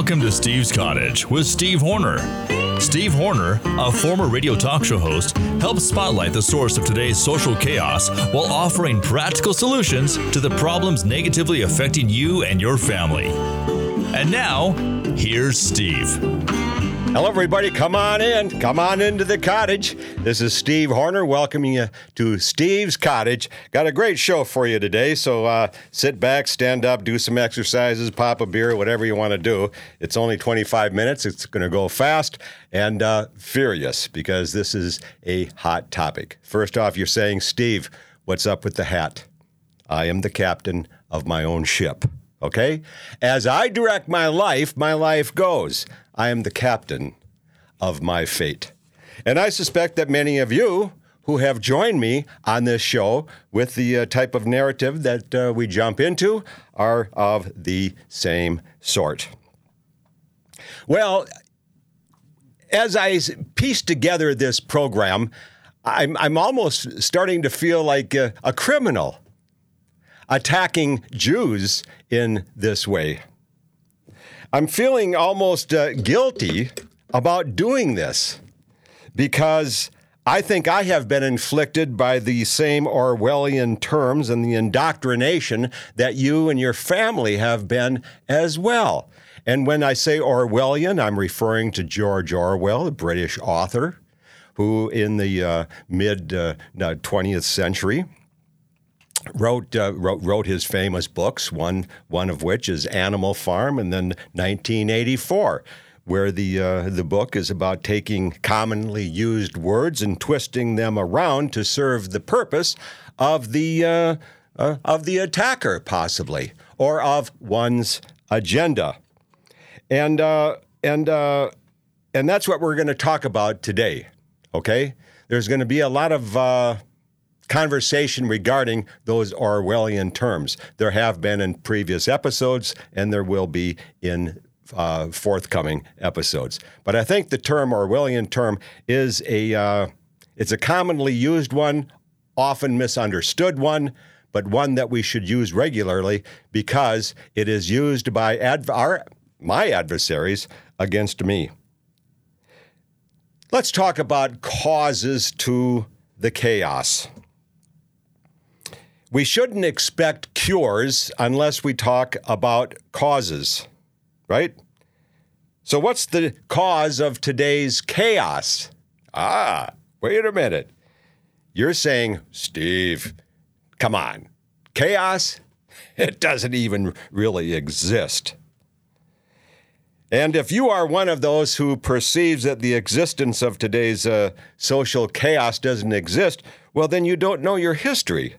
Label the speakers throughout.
Speaker 1: Welcome to Steve's Cottage with Steve Horner. Steve Horner, a former radio talk show host, helps spotlight the source of today's social chaos while offering practical solutions to the problems negatively affecting you and your family. And now, here's Steve.
Speaker 2: Hello, everybody. Come on in. Come on into the cottage. This is Steve Horner welcoming you to Steve's Cottage. Got a great show for you today. So uh, sit back, stand up, do some exercises, pop a beer, whatever you want to do. It's only 25 minutes. It's going to go fast and uh, furious because this is a hot topic. First off, you're saying, Steve, what's up with the hat? I am the captain of my own ship. Okay? As I direct my life, my life goes. I am the captain of my fate. And I suspect that many of you who have joined me on this show with the uh, type of narrative that uh, we jump into are of the same sort. Well, as I piece together this program, I'm, I'm almost starting to feel like a, a criminal attacking Jews in this way. I'm feeling almost uh, guilty about doing this because I think I have been inflicted by the same Orwellian terms and the indoctrination that you and your family have been as well. And when I say Orwellian, I'm referring to George Orwell, the British author who, in the uh, mid uh, 20th century, wrote, uh, wrote wrote his famous books. One one of which is Animal Farm, and then 1984, where the uh, the book is about taking commonly used words and twisting them around to serve the purpose of the uh, uh of the attacker, possibly, or of one's agenda, and uh, and uh, and that's what we're going to talk about today. Okay, there's going to be a lot of conversation regarding those Orwellian terms. There have been in previous episodes, and there will be in uh, forthcoming episodes. But I think the term Orwellian term is a uh, it's a commonly used one, often misunderstood one, but one that we should use regularly because it is used by adv- our, my adversaries against me. Let's talk about causes to the chaos. We shouldn't expect cures unless we talk about causes, right? So, what's the cause of today's chaos? Ah, wait a minute. You're saying, Steve, come on, chaos? It doesn't even really exist. And if you are one of those who perceives that the existence of today's uh, social chaos doesn't exist, well, then you don't know your history.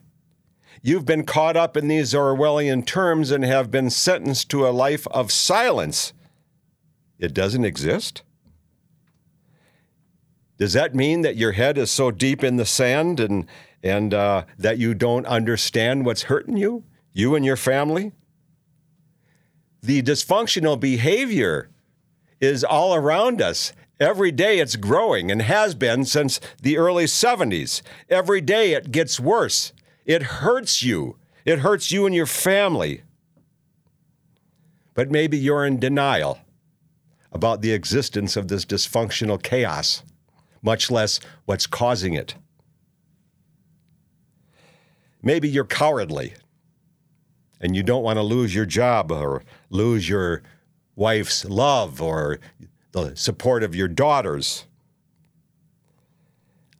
Speaker 2: You've been caught up in these Orwellian terms and have been sentenced to a life of silence. It doesn't exist? Does that mean that your head is so deep in the sand and, and uh, that you don't understand what's hurting you, you and your family? The dysfunctional behavior is all around us. Every day it's growing and has been since the early 70s. Every day it gets worse. It hurts you. It hurts you and your family. But maybe you're in denial about the existence of this dysfunctional chaos, much less what's causing it. Maybe you're cowardly and you don't want to lose your job or lose your wife's love or the support of your daughters.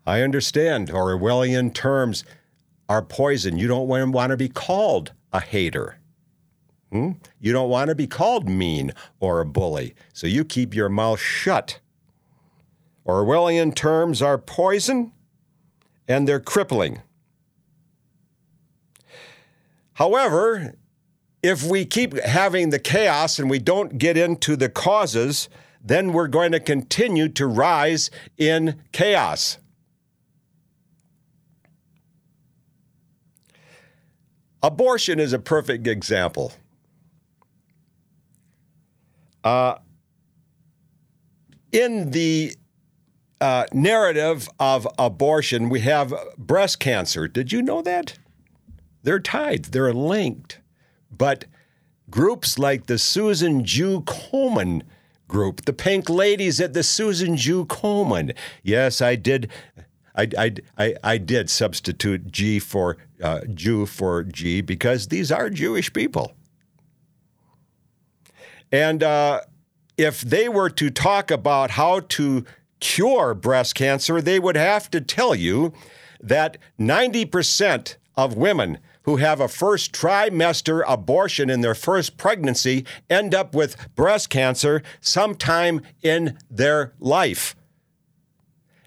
Speaker 2: I understand Orwellian terms are poison. You don't want to be called a hater. Hmm? You don't want to be called mean or a bully, so you keep your mouth shut. Orwellian terms are poison and they're crippling. However, if we keep having the chaos and we don't get into the causes, then we're going to continue to rise in chaos. Abortion is a perfect example. Uh, in the uh, narrative of abortion, we have breast cancer. Did you know that? They're tied, they're linked. But groups like the Susan Jew Komen group, the Pink Ladies at the Susan Jew Komen. Yes, I did. I, I, I, did substitute G for uh, Jew for G because these are Jewish people. And uh, if they were to talk about how to cure breast cancer, they would have to tell you that 90% of women who have a first trimester abortion in their first pregnancy end up with breast cancer sometime in their life.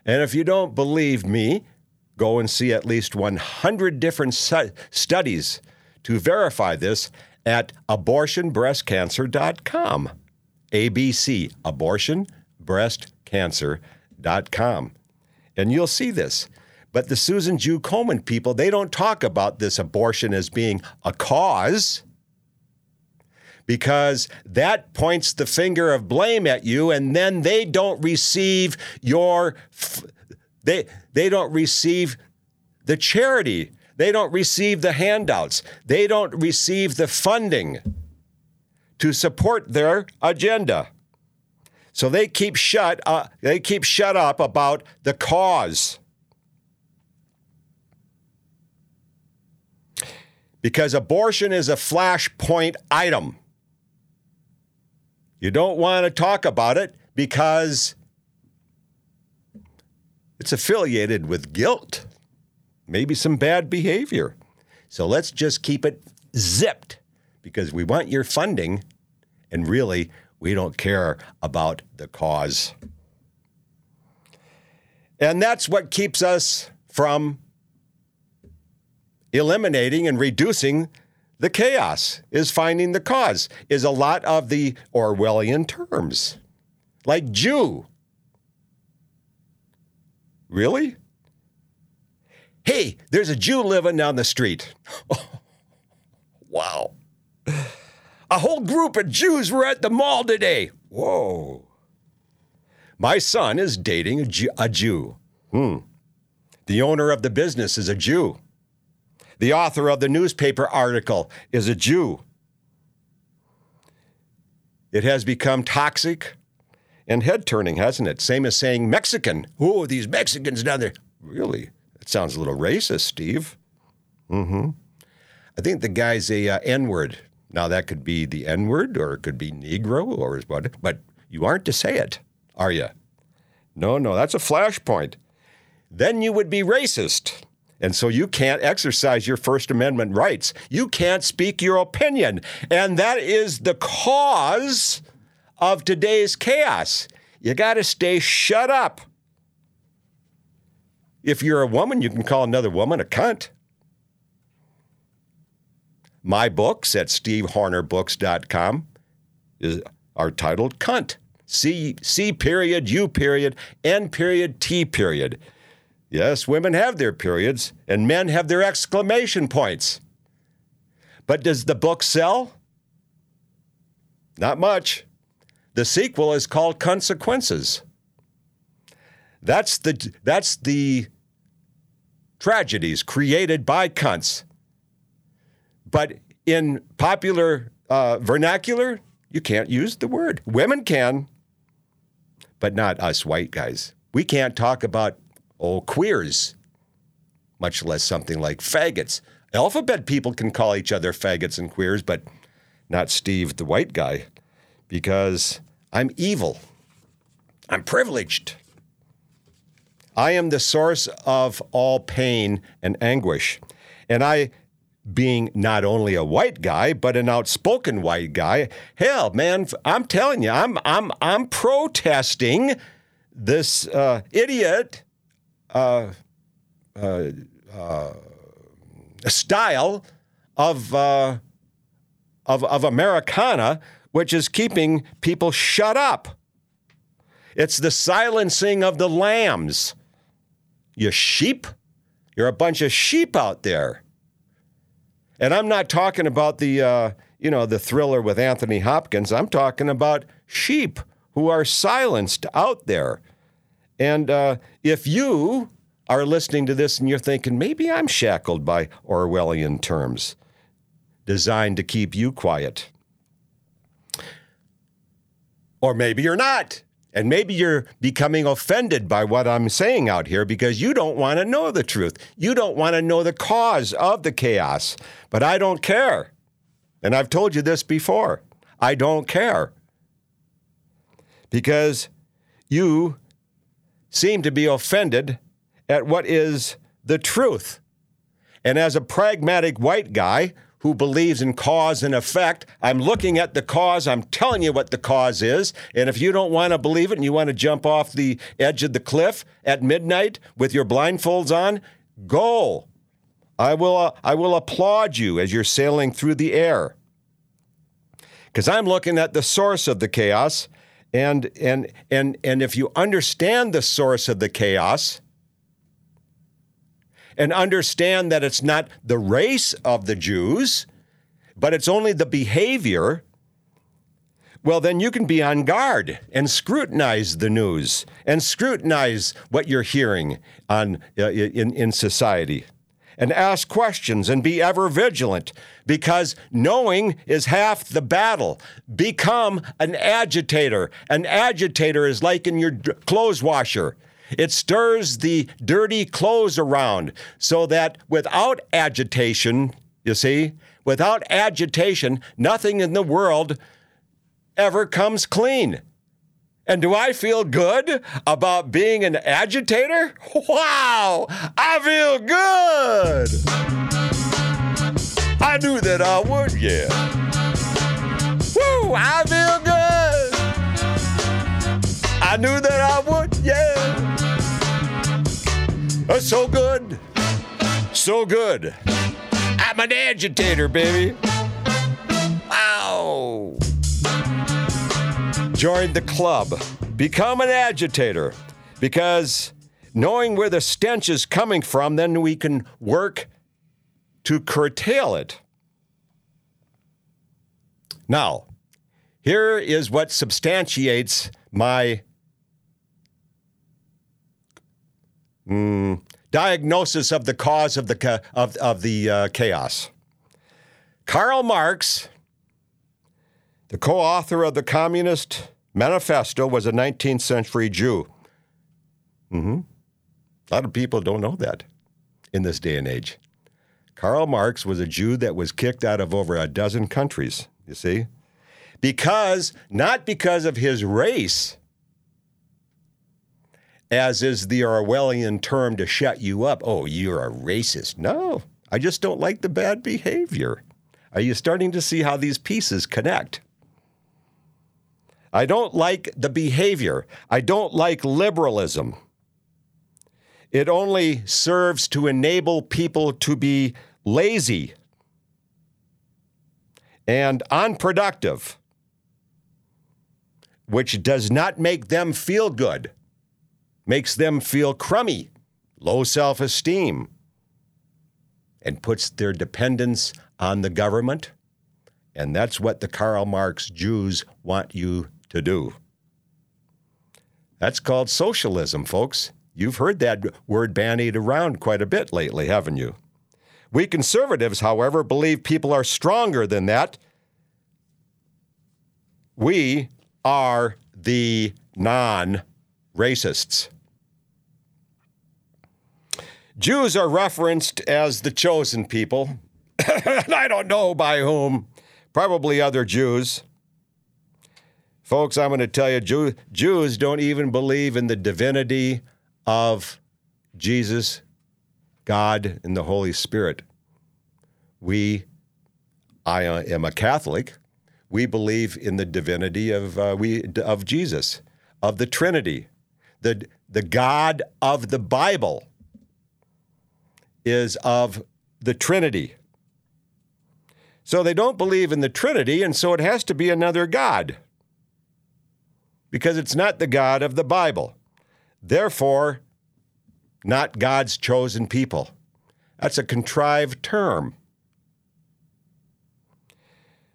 Speaker 2: And if you don't believe me, go and see at least 100 different su- studies to verify this at abortionbreastcancer.com. ABC, abortionbreastcancer.com. And you'll see this. But the Susan Jew Komen people, they don't talk about this abortion as being a cause because that points the finger of blame at you and then they don't receive your they they don't receive the charity. They don't receive the handouts. They don't receive the funding to support their agenda. So they keep shut uh, they keep shut up about the cause. Because abortion is a flashpoint item. You don't want to talk about it because it's affiliated with guilt, maybe some bad behavior. So let's just keep it zipped because we want your funding and really we don't care about the cause. And that's what keeps us from eliminating and reducing the chaos, is finding the cause, is a lot of the Orwellian terms, like Jew. Really? Hey, there's a Jew living down the street. wow. A whole group of Jews were at the mall today. Whoa. My son is dating a Jew. A Jew. Hmm. The owner of the business is a Jew. The author of the newspaper article is a Jew. It has become toxic and head turning, hasn't it? Same as saying Mexican. Oh, these Mexicans down there. Really? That sounds a little racist, Steve. Mm hmm. I think the guy's a uh, N word. Now, that could be the N word or it could be Negro or what, but you aren't to say it, are you? No, no, that's a flashpoint. Then you would be racist. And so you can't exercise your First Amendment rights. You can't speak your opinion. And that is the cause of today's chaos. You got to stay shut up. If you're a woman, you can call another woman a cunt. My books at stevehornerbooks.com is, are titled Cunt. C, C period, U period, N period, T period. Yes, women have their periods, and men have their exclamation points. But does the book sell? Not much. The sequel is called Consequences. That's the, that's the tragedies created by cunts. But in popular uh, vernacular, you can't use the word. Women can, but not us white guys. We can't talk about oh, queers, much less something like faggots. Alphabet people can call each other faggots and queers, but not Steve, the white guy, because I'm evil. I'm privileged. I am the source of all pain and anguish. And I, being not only a white guy, but an outspoken white guy, hell, man, I'm telling you, I'm, I'm, I'm protesting this uh, idiot uh, uh, uh, style of, uh, of, of Americana, which is keeping people shut up. It's the silencing of the lambs. You sheep? You're a bunch of sheep out there. And I'm not talking about the, uh, you know, the thriller with Anthony Hopkins. I'm talking about sheep who are silenced out there. And uh, if you are listening to this and you're thinking, maybe I'm shackled by Orwellian terms designed to keep you quiet, Or maybe you're not. And maybe you're becoming offended by what I'm saying out here because you don't want to know the truth. You don't want to know the cause of the chaos. But I don't care. And I've told you this before. I don't care. Because you seem to be offended at what is the truth. And as a pragmatic white guy who believes in cause and effect, I'm looking at the cause, I'm telling you what the cause is. And if you don't want to believe it and you want to jump off the edge of the cliff at midnight with your blindfolds on, go. I will, uh, I will applaud you as you're sailing through the air. Because I'm looking at the source of the chaos. And, and, and, and if you understand the source of the chaos, and understand that it's not the race of the Jews, but it's only the behavior, well, then you can be on guard and scrutinize the news and scrutinize what you're hearing on, uh, in, in society. And ask questions and be ever vigilant because knowing is half the battle. Become an agitator. An agitator is like in your clothes washer. It stirs the dirty clothes around so that without agitation, you see, without agitation, nothing in the world ever comes clean. And do I feel good about being an agitator? Wow, I feel good. I knew that I would, yeah. Woo, I feel good. I knew that I would, yeah. That's so good. So good. I'm an agitator, baby. Join the club. Become an agitator because knowing where the stench is coming from, then we can work to curtail it. Now, here is what substantiates my Mm, diagnosis of the cause of the of of the uh, chaos. Karl Marx, the co-author of the Communist Manifesto, was a 19th century Jew. Mm-hmm. A lot of people don't know that in this day and age. Karl Marx was a Jew that was kicked out of over a dozen countries, you see? Because, not because of his race, as is the Orwellian term to shut you up. Oh, you're a racist. No, I just don't like the bad behavior. Are you starting to see how these pieces connect? I don't like the behavior. I don't like liberalism. It only serves to enable people to be lazy and unproductive, which does not make them feel good makes them feel crummy, low self esteem, and puts their dependence on the government. And that's what the Karl Marx Jews want you to do. That's called socialism, folks. You've heard that word bandied around quite a bit lately, haven't you? We conservatives, however, believe people are stronger than that. We are the non racists. Jews are referenced as the chosen people. I don't know by whom, probably other Jews. Folks, I'm going to tell you, Jew, Jews don't even believe in the divinity of Jesus, God, and the Holy Spirit. We, I am a Catholic. We believe in the divinity of uh, we of Jesus, of the Trinity, the the God of the Bible is of the Trinity. So they don't believe in the Trinity, and so it has to be another God because it's not the God of the Bible. Therefore, not God's chosen people. That's a contrived term.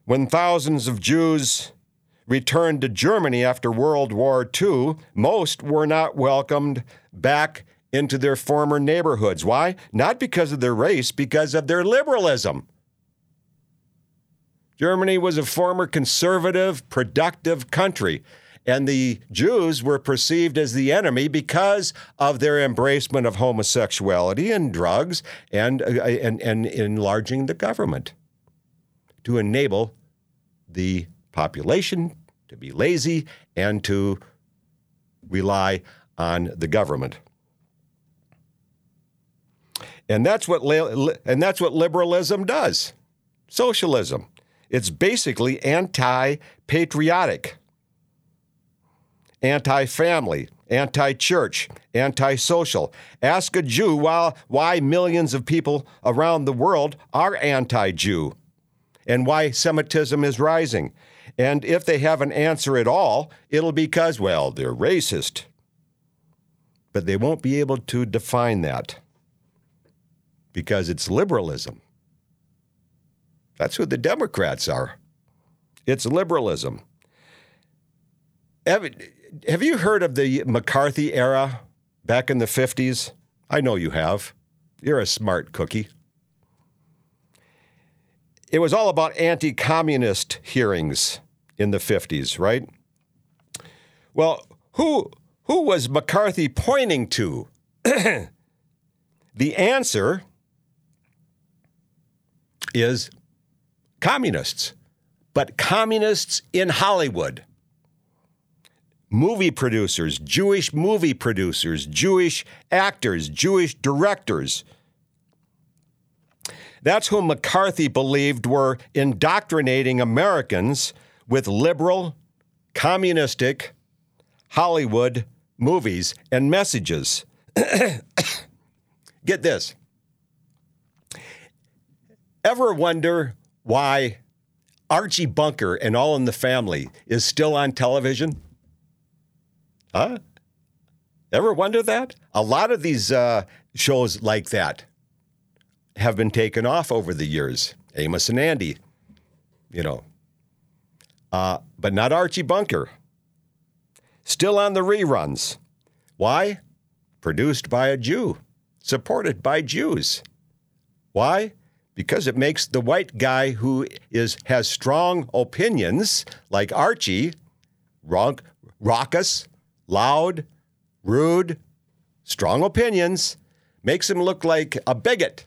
Speaker 2: When thousands of Jews returned to Germany after World War II, most were not welcomed back into their former neighborhoods. Why? Not because of their race, because of their liberalism. Germany was a former conservative, productive country, and the Jews were perceived as the enemy because of their embracement of homosexuality and drugs and, uh, and, and enlarging the government to enable the population to be lazy and to rely on the government. And that's what and that's what liberalism does. Socialism. It's basically anti-patriotic, anti-family, anti-church, anti-social. Ask a Jew why, why millions of people around the world are anti-Jew and why Semitism is rising. And if they have an answer at all, it'll be because, well, they're racist. But they won't be able to define that because it's liberalism. That's who the Democrats are. It's liberalism. Have, you heard of the McCarthy era back in the 50s? I know you have. You're a smart cookie. It was all about anti communist hearings in the 50s, right? Well, who, who was McCarthy pointing to? the answer is communists, but communists in Hollywood. Movie producers, Jewish movie producers, Jewish actors, Jewish directors. That's who McCarthy believed were indoctrinating Americans with liberal, communistic Hollywood movies and messages. Get this. Ever wonder why Archie Bunker and All in the Family is still on television? Huh? Ever wonder that? A lot of these uh, shows like that have been taken off over the years. Amos and Andy, you know. Uh, but not Archie Bunker. Still on the reruns. Why? Produced by a Jew, supported by Jews. Why? Because it makes the white guy who is has strong opinions, like Archie, ronk, raucous, loud, rude, strong opinions, makes him look like a bigot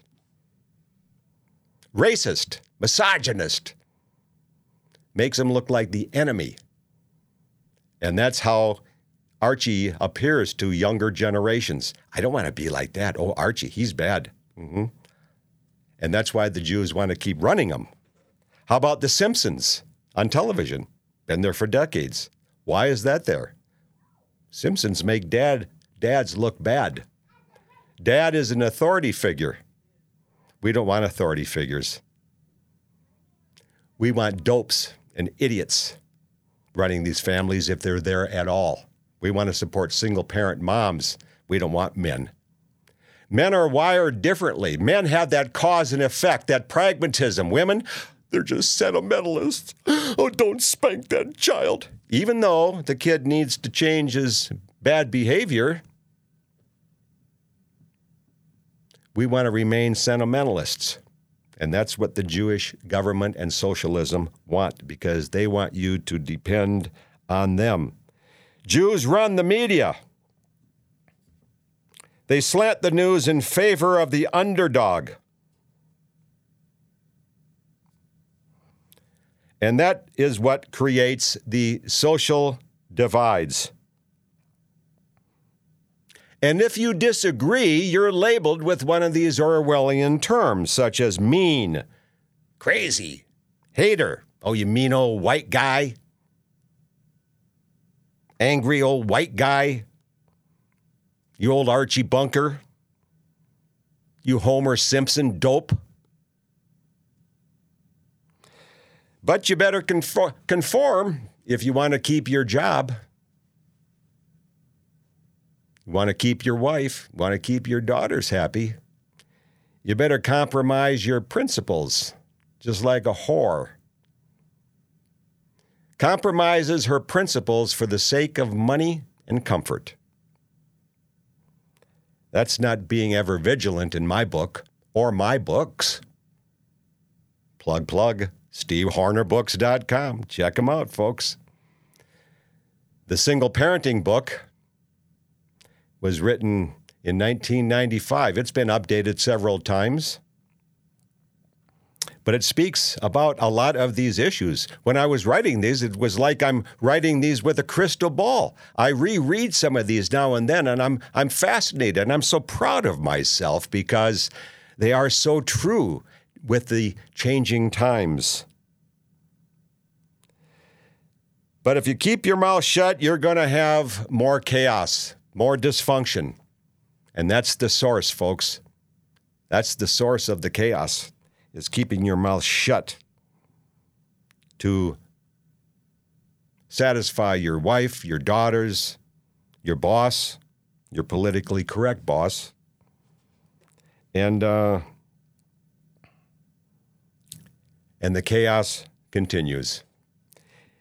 Speaker 2: racist, misogynist, makes him look like the enemy. And that's how Archie appears to younger generations. I don't want to be like that. Oh, Archie, he's bad. Mm-hmm. And that's why the Jews want to keep running him. How about The Simpsons on television? Been there for decades. Why is that there? Simpsons make dad dads look bad. Dad is an authority figure. We don't want authority figures. We want dopes and idiots running these families if they're there at all. We want to support single parent moms. We don't want men. Men are wired differently. Men have that cause and effect, that pragmatism. Women, they're just sentimentalists. Oh, don't spank that child. Even though the kid needs to change his bad behavior, we want to remain sentimentalists. And that's what the Jewish government and socialism want because they want you to depend on them. Jews run the media. They slant the news in favor of the underdog. And that is what creates the social divides. And if you disagree, you're labeled with one of these Orwellian terms, such as mean, crazy, hater. Oh, you mean old white guy? Angry old white guy? You old Archie Bunker? You Homer Simpson dope? But you better conform if you want to keep your job. You want to keep your wife, want to keep your daughters happy. You better compromise your principles, just like a whore. Compromises her principles for the sake of money and comfort. That's not being ever vigilant in my book or my books. Plug, plug, SteveHornerBooks.com. Check them out, folks. The single parenting book was written in 1995. It's been updated several times. But it speaks about a lot of these issues. When I was writing these, it was like I'm writing these with a crystal ball. I reread some of these now and then, and I'm, I'm fascinated and I'm so proud of myself because they are so true with the changing times. But if you keep your mouth shut, you're going to have more chaos, more dysfunction. And that's the source, folks. That's the source of the chaos, is keeping your mouth shut to satisfy your wife, your daughters, your boss, your politically correct boss. And, uh, and the chaos continues.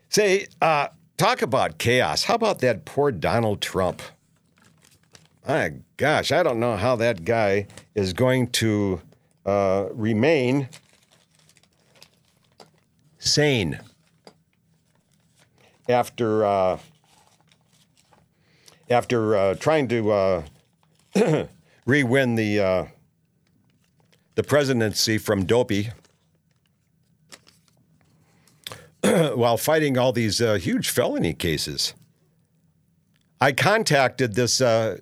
Speaker 2: Say, uh, talk about chaos. How about that poor Donald Trump? My gosh, I don't know how that guy is going to uh, remain sane after uh, after uh, trying to uh, re-win the uh, the presidency from Dopey while fighting all these uh, huge felony cases. I contacted this uh,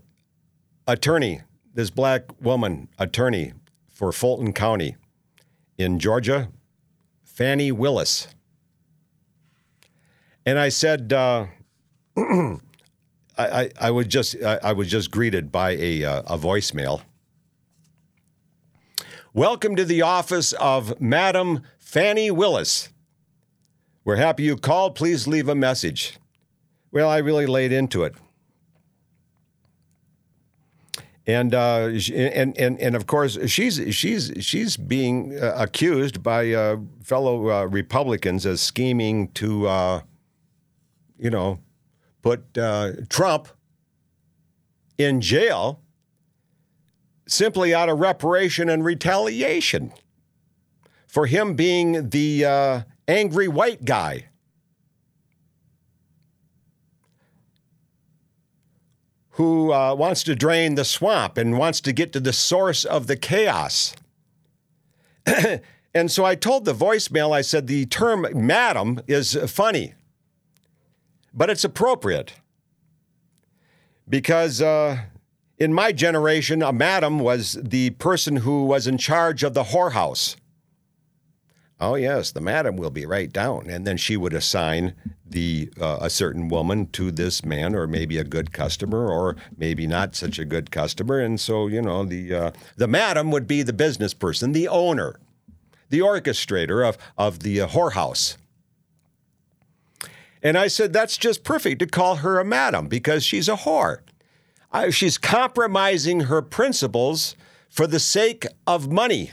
Speaker 2: attorney, this black woman attorney for Fulton County in Georgia, Fani Willis. And I said, uh, I, I, I, was just I, I, was just greeted by a, uh, a voicemail. Welcome to the office of Madam Fani Willis. We're happy you called. Please leave a message. Well, I really laid into it. And, uh, and and and of course she's she's she's being uh, accused by uh, fellow uh, Republicans as scheming to, uh, you know, put uh, Trump in jail simply out of reparation and retaliation for him being the angry white guy. Who uh, wants to drain the swamp and wants to get to the source of the chaos. and so I told the voicemail, I said, the term madam is funny, but it's appropriate. Because uh, in my generation, a madam was the person who was in charge of the whorehouse. Oh yes, the madam will be right down, and then she would assign the uh, a certain woman to this man, or maybe a good customer, or maybe not such a good customer, and so you know the uh, the madam would be the business person, the owner, the orchestrator of of the uh, whorehouse. And I said that's just perfect to call her a madam because she's a whore. she's compromising her principles for the sake of money.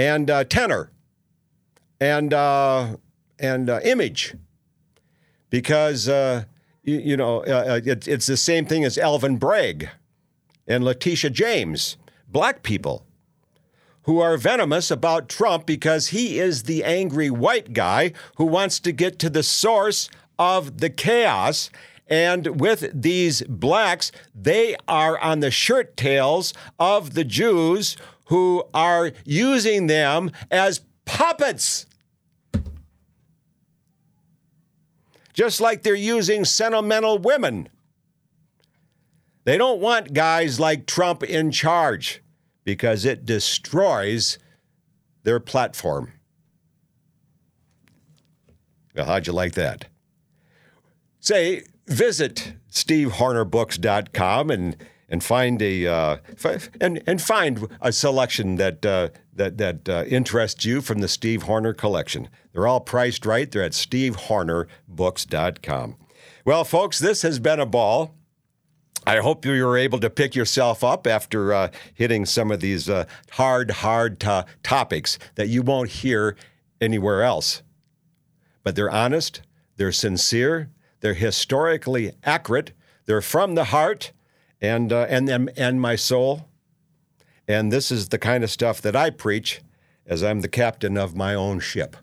Speaker 2: And uh, tenor and uh, and uh, image, because uh, you, you, know uh, uh, it, it's the same thing as Alvin Bragg and Letitia James, black people who are venomous about Trump because he is the angry white guy who wants to get to the source of the chaos. And with these blacks, they are on the shirt tails of the Jews who are using them as puppets. Just like they're using sentimental women. They don't want guys like Trump in charge because it destroys their platform. How'd you like that? Say, visit stevehornerbooks.com and and find a uh, and and find a selection that uh, that that uh, interests you from the Steve Horner collection. They're all priced right. They're at stevehornerbooks.com. Well, folks, this has been a ball. I hope you were able to pick yourself up after uh, hitting some of these uh, hard, hard to- topics that you won't hear anywhere else. But they're honest, they're sincere, they're historically accurate, they're from the heart, and uh, and and and my soul. And this is the kind of stuff that I preach as I'm the captain of my own ship.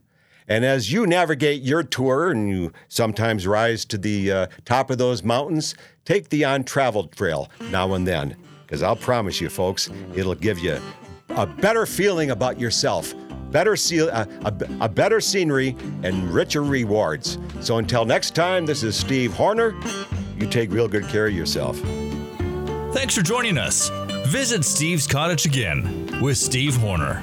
Speaker 2: And as you navigate your tour and you sometimes rise to the uh, top of those mountains, take the untraveled trail now and then. Because I'll promise you, folks, it'll give you a better feeling about yourself, better see- uh, a, a better scenery, and richer rewards. So until next time, this is Steve Horner. You take real good care of yourself.
Speaker 1: Thanks for joining us. Visit Steve's Cottage again with Steve Horner.